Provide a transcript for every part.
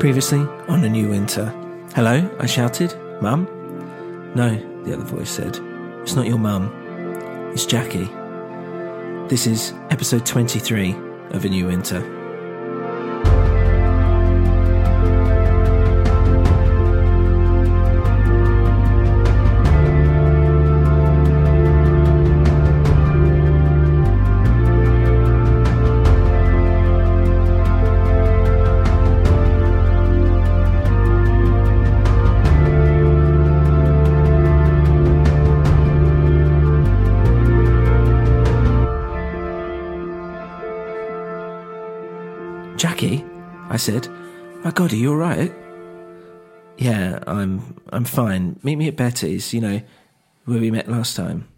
Previously on A New Winter. Hello, I shouted. Mum? No, the other voice said. It's not your mum. It's Jackie. This is episode 23 of A New Winter. Said. My God, are you alright? Yeah, I'm I'm fine. Meet me at Betty's, you know, where we met last time.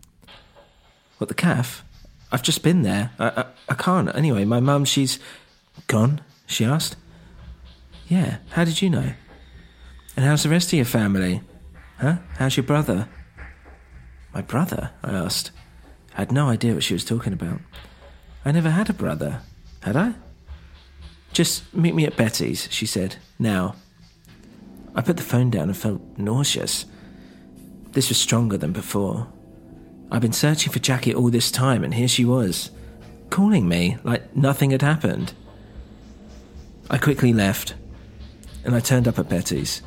What, the calf? I've just been there. I, I, I can't. Anyway, my mum, she's gone, she asked. Yeah, how did you know? And how's the rest of your family? Huh? How's your brother? My brother? I asked. I had no idea what she was talking about. I never had a brother, had I? Just meet me at Betty's, she said. Now. I put the phone down and felt nauseous. This was stronger than before. I'd been searching for Jackie all this time, and here she was, calling me like nothing had happened. I quickly left, and I turned up at Betty's.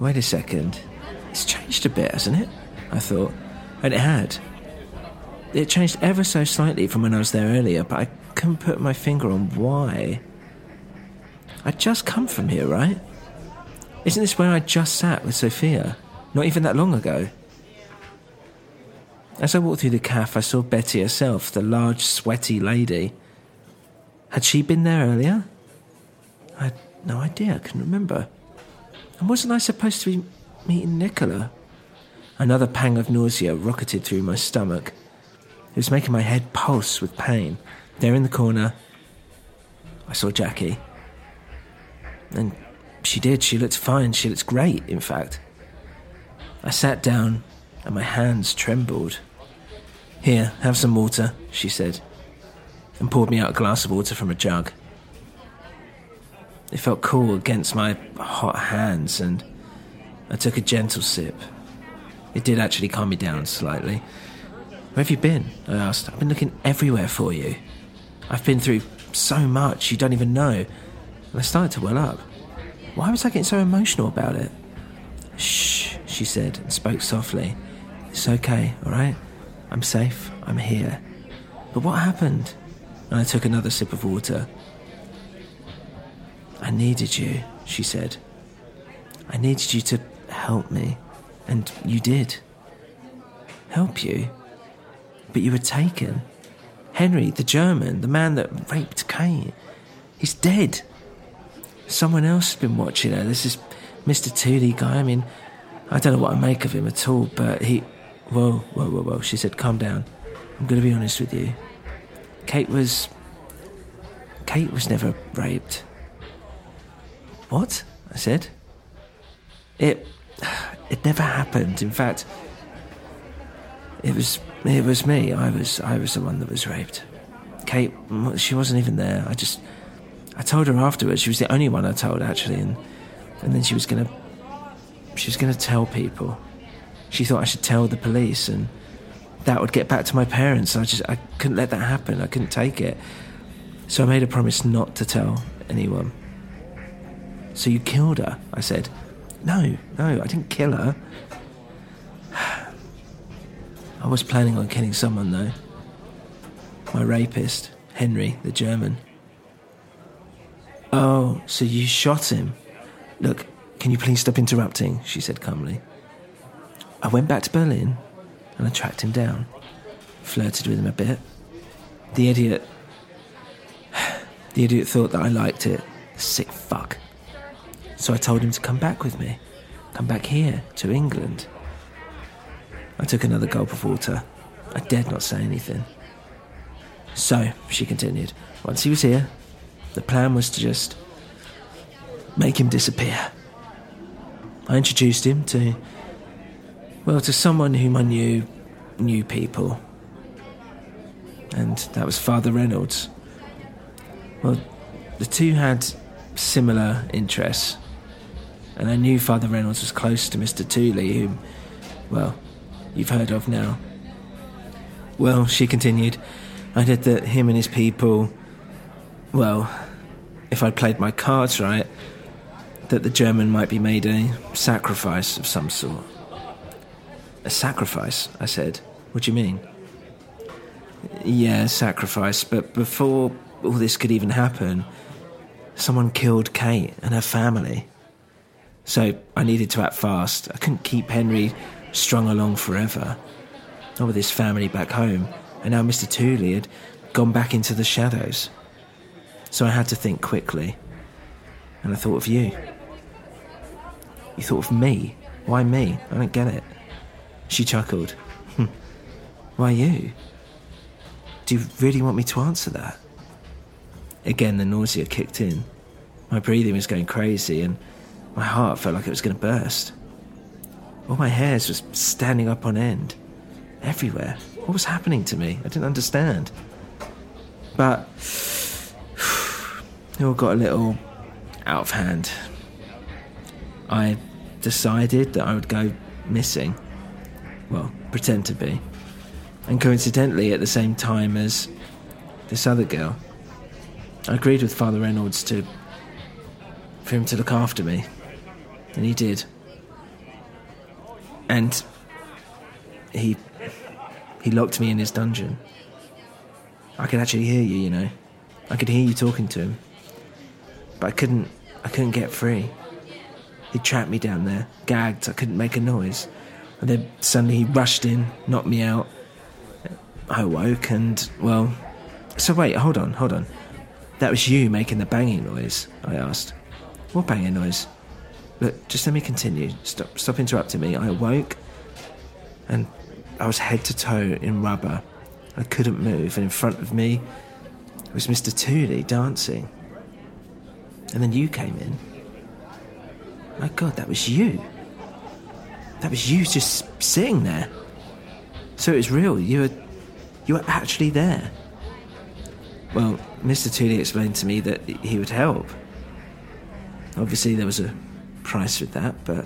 Wait a second. It's changed a bit, hasn't it? I thought. And it had. It changed ever so slightly from when I was there earlier, but I couldn't put my finger on why. I'd just come from here, right? Isn't this where I just sat with Sophia? Not even that long ago. As I walked through the cafe, I saw Betty herself, the large, sweaty lady. Had she been there earlier? I had no idea, I couldn't remember. And wasn't I supposed to be meeting Nicola? Another pang of nausea rocketed through my stomach. It was making my head pulse with pain. There in the corner, I saw Jackie. And she did. She looked fine. She looked great, in fact. I sat down and my hands trembled. Here, have some water, she said, and poured me out a glass of water from a jug. It felt cool against my hot hands, and I took a gentle sip. It did actually calm me down slightly. Where have you been? I asked. I've been looking everywhere for you. I've been through so much you don't even know. And I started to well up. Why was I getting so emotional about it? Shh, she said and spoke softly. It's okay, alright? I'm safe. I'm here. But what happened? And I took another sip of water. I needed you, she said. I needed you to help me. And you did. Help you? But you were taken. Henry, the German, the man that raped Kate, he's dead. Someone else has been watching her. This is Mr. Tooley guy. I mean, I don't know what I make of him at all, but he. Whoa, whoa, whoa, whoa. She said, calm down. I'm going to be honest with you. Kate was. Kate was never raped. What? I said. It. It never happened. In fact, it was. It was me. I was. I was the one that was raped. Kate. Mm, she wasn't even there. I just. I told her afterwards. She was the only one I told actually, and and then she was gonna. She was gonna tell people. She thought I should tell the police, and that would get back to my parents. I just. I couldn't let that happen. I couldn't take it. So I made a promise not to tell anyone. So you killed her? I said. No, no, I didn't kill her. I was planning on killing someone, though. My rapist, Henry, the German. Oh, so you shot him? Look, can you please stop interrupting? She said calmly. I went back to Berlin and I tracked him down. Flirted with him a bit. The idiot. The idiot thought that I liked it. Sick fuck. So I told him to come back with me. Come back here, to England. I took another gulp of water. I dared not say anything. So, she continued, once he was here, the plan was to just make him disappear. I introduced him to, well, to someone whom I knew knew people. And that was Father Reynolds. Well, the two had similar interests and I knew Father Reynolds was close to Mr. Tooley, whom, well, you've heard of now. Well, she continued, I did that him and his people, well, if I'd played my cards right, that the German might be made a sacrifice of some sort. A sacrifice, I said. What do you mean? Yeah, sacrifice, but before all this could even happen, someone killed Kate and her family. So I needed to act fast. I couldn't keep Henry strung along forever. Not with his family back home, and now Mr. Tooley had gone back into the shadows. So I had to think quickly. And I thought of you. You thought of me? Why me? I don't get it. She chuckled. Hmm. Why you? Do you really want me to answer that? Again, the nausea kicked in. My breathing was going crazy, and my heart felt like it was going to burst. All my hairs was standing up on end. Everywhere. What was happening to me? I didn't understand. But it all got a little out of hand. I decided that I would go missing. Well, pretend to be. And coincidentally, at the same time as this other girl, I agreed with Father Reynolds to for him to look after me. And he did. And he he locked me in his dungeon. I could actually hear you, you know. I could hear you talking to him. But I couldn't I couldn't get free. He trapped me down there, gagged, I couldn't make a noise. And then suddenly he rushed in, knocked me out. I awoke and well so wait, hold on, hold on. That was you making the banging noise, I asked. What banging noise? Look, just let me continue. Stop, stop interrupting me. I awoke, and I was head to toe in rubber. I couldn't move, and in front of me was Mr. Tooley dancing. And then you came in. My God, that was you. That was you just sitting there. So it was real. You were, you were actually there. Well, Mr. Tooley explained to me that he would help. Obviously, there was a price with that, but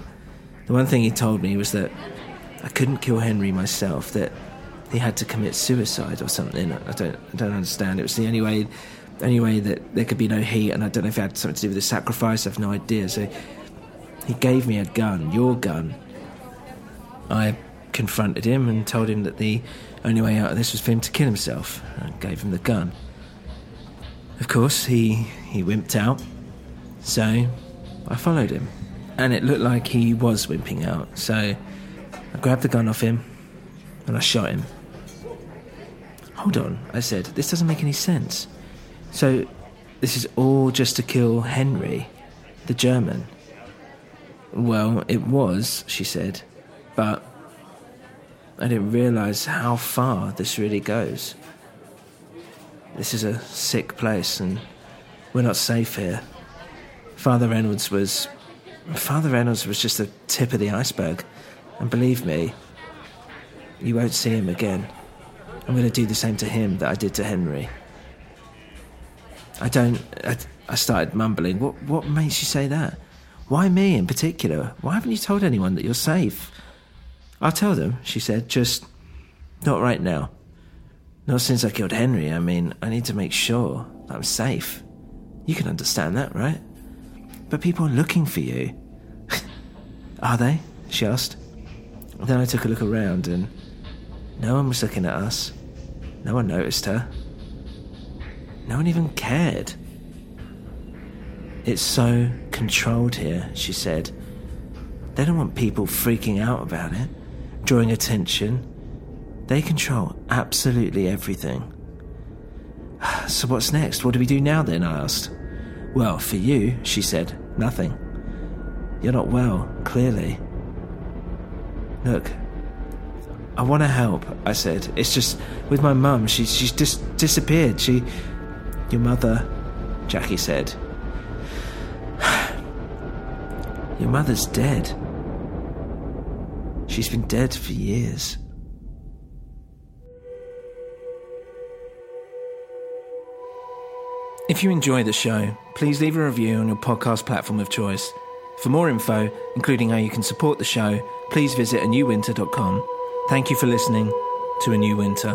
the one thing he told me was that I couldn't kill Henry myself, that he had to commit suicide or something. I don't, I don't understand. It was the only way, only way that there could be no heat, and I don't know if it had something to do with the sacrifice. I have no idea. So he gave me a gun, your gun. I confronted him and told him that the only way out of this was for him to kill himself. I gave him the gun. Of course, he he wimped out, so I followed him and it looked like he was wimping out. So I grabbed the gun off him and I shot him. Hold on, I said, this doesn't make any sense. So this is all just to kill Henry, the German. Well, it was, she said, but I didn't realize how far this really goes. This is a sick place and we're not safe here. Father Reynolds was. Father Reynolds was just the tip of the iceberg. And believe me, you won't see him again. I'm going to do the same to him that I did to Henry. I don't. I, I started mumbling. What, what makes you say that? Why me in particular? Why haven't you told anyone that you're safe? I'll tell them, she said, just not right now. Not since I killed Henry. I mean, I need to make sure I'm safe. You can understand that, right? But people are looking for you. Are they? She asked. Then I took a look around and no one was looking at us. No one noticed her. No one even cared. It's so controlled here, she said. They don't want people freaking out about it, drawing attention. They control absolutely everything. So, what's next? What do we do now then? I asked. Well, for you, she said, nothing. You're not well, clearly. Look, I want to help, I said. It's just with my mum, she's, she's just disappeared. She. Your mother, Jackie said. Your mother's dead. She's been dead for years. If you enjoy the show, please leave a review on your podcast platform of choice. For more info, including how you can support the show, please visit anewwinter.com. Thank you for listening to A New Winter.